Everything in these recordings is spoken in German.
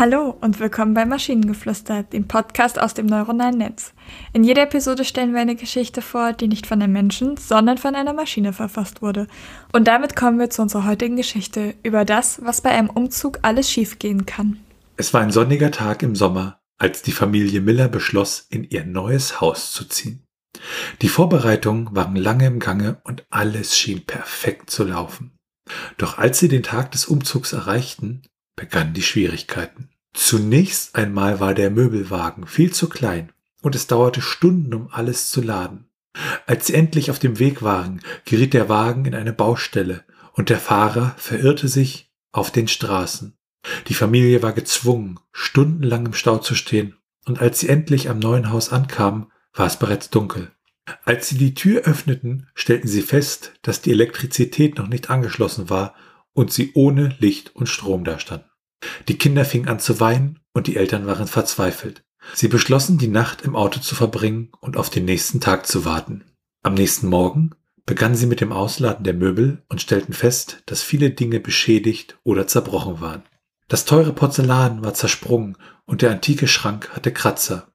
Hallo und willkommen bei Maschinengeflüster, dem Podcast aus dem neuronalen Netz. In jeder Episode stellen wir eine Geschichte vor, die nicht von einem Menschen, sondern von einer Maschine verfasst wurde. Und damit kommen wir zu unserer heutigen Geschichte über das, was bei einem Umzug alles schiefgehen kann. Es war ein sonniger Tag im Sommer, als die Familie Miller beschloss, in ihr neues Haus zu ziehen. Die Vorbereitungen waren lange im Gange und alles schien perfekt zu laufen. Doch als sie den Tag des Umzugs erreichten, begannen die Schwierigkeiten. Zunächst einmal war der Möbelwagen viel zu klein und es dauerte Stunden, um alles zu laden. Als sie endlich auf dem Weg waren, geriet der Wagen in eine Baustelle und der Fahrer verirrte sich auf den Straßen. Die Familie war gezwungen, stundenlang im Stau zu stehen, und als sie endlich am neuen Haus ankamen, war es bereits dunkel. Als sie die Tür öffneten, stellten sie fest, dass die Elektrizität noch nicht angeschlossen war und sie ohne Licht und Strom dastanden. Die Kinder fingen an zu weinen und die Eltern waren verzweifelt. Sie beschlossen, die Nacht im Auto zu verbringen und auf den nächsten Tag zu warten. Am nächsten Morgen begannen sie mit dem Ausladen der Möbel und stellten fest, dass viele Dinge beschädigt oder zerbrochen waren. Das teure Porzellan war zersprungen und der antike Schrank hatte Kratzer.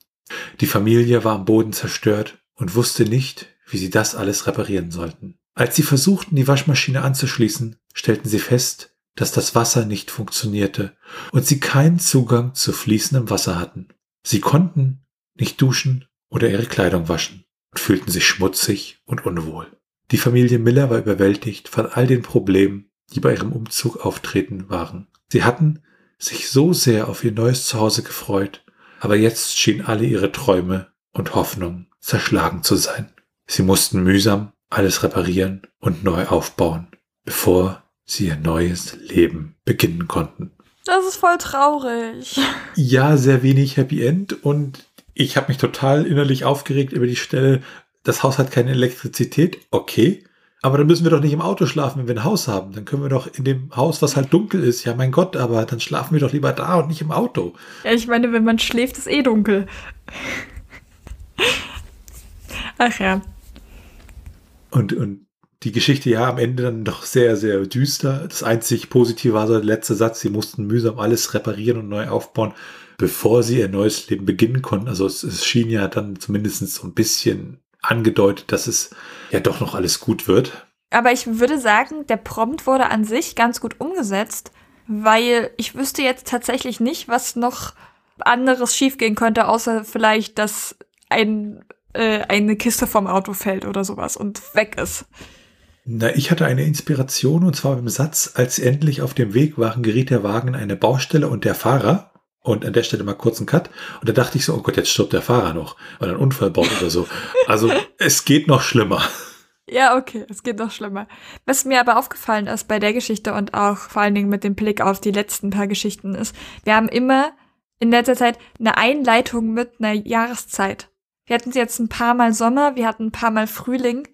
Die Familie war am Boden zerstört und wusste nicht, wie sie das alles reparieren sollten. Als sie versuchten, die Waschmaschine anzuschließen, stellten sie fest, dass das Wasser nicht funktionierte und sie keinen Zugang zu fließendem Wasser hatten. Sie konnten nicht duschen oder ihre Kleidung waschen und fühlten sich schmutzig und unwohl. Die Familie Miller war überwältigt von all den Problemen, die bei ihrem Umzug auftreten waren. Sie hatten sich so sehr auf ihr neues Zuhause gefreut, aber jetzt schienen alle ihre Träume und Hoffnungen zerschlagen zu sein. Sie mussten mühsam alles reparieren und neu aufbauen, bevor sie ihr neues Leben beginnen konnten. Das ist voll traurig. Ja, sehr wenig Happy End und ich habe mich total innerlich aufgeregt über die Stelle, das Haus hat keine Elektrizität, okay. Aber dann müssen wir doch nicht im Auto schlafen, wenn wir ein Haus haben. Dann können wir doch in dem Haus, was halt dunkel ist. Ja, mein Gott, aber dann schlafen wir doch lieber da und nicht im Auto. Ja, ich meine, wenn man schläft, ist eh dunkel. Ach ja. Und, und die Geschichte ja am Ende dann doch sehr, sehr düster. Das einzig Positive war so der letzte Satz, sie mussten mühsam alles reparieren und neu aufbauen, bevor sie ihr neues Leben beginnen konnten. Also es, es schien ja dann zumindest so ein bisschen angedeutet, dass es ja doch noch alles gut wird. Aber ich würde sagen, der Prompt wurde an sich ganz gut umgesetzt, weil ich wüsste jetzt tatsächlich nicht, was noch anderes schiefgehen könnte, außer vielleicht, dass ein, äh, eine Kiste vom Auto fällt oder sowas und weg ist. Na, ich hatte eine Inspiration und zwar beim Satz, als sie endlich auf dem Weg waren, geriet der Wagen in eine Baustelle und der Fahrer, und an der Stelle mal kurz einen Cut, und da dachte ich so, oh Gott, jetzt stirbt der Fahrer noch, weil er einen Unfall baut oder so. Also, es geht noch schlimmer. Ja, okay, es geht noch schlimmer. Was mir aber aufgefallen ist bei der Geschichte und auch vor allen Dingen mit dem Blick auf die letzten paar Geschichten ist, wir haben immer in letzter Zeit eine Einleitung mit einer Jahreszeit. Wir hatten jetzt ein paar Mal Sommer, wir hatten ein paar Mal Frühling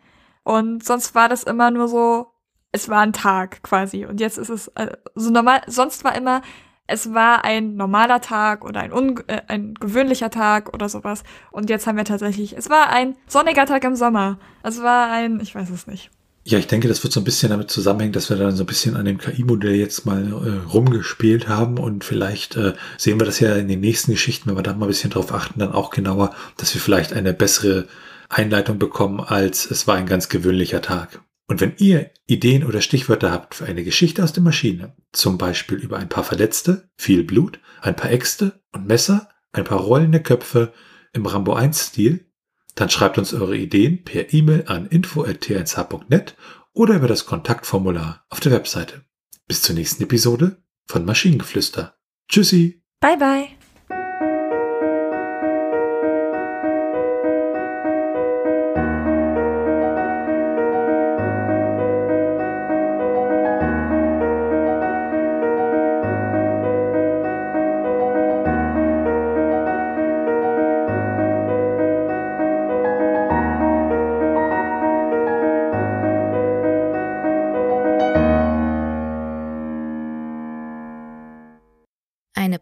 und sonst war das immer nur so, es war ein Tag quasi. Und jetzt ist es äh, so normal, sonst war immer, es war ein normaler Tag oder ein, äh, ein gewöhnlicher Tag oder sowas. Und jetzt haben wir tatsächlich, es war ein sonniger Tag im Sommer. Es war ein, ich weiß es nicht. Ja, ich denke, das wird so ein bisschen damit zusammenhängen, dass wir dann so ein bisschen an dem KI-Modell jetzt mal äh, rumgespielt haben und vielleicht äh, sehen wir das ja in den nächsten Geschichten, wenn wir da mal ein bisschen drauf achten, dann auch genauer, dass wir vielleicht eine bessere Einleitung bekommen, als es war ein ganz gewöhnlicher Tag. Und wenn ihr Ideen oder Stichwörter habt für eine Geschichte aus der Maschine, zum Beispiel über ein paar Verletzte, viel Blut, ein paar Äxte und Messer, ein paar rollende Köpfe im Rambo 1-Stil, dann schreibt uns eure Ideen per E-Mail an info.t1h.net oder über das Kontaktformular auf der Webseite. Bis zur nächsten Episode von Maschinengeflüster. Tschüssi. Bye bye.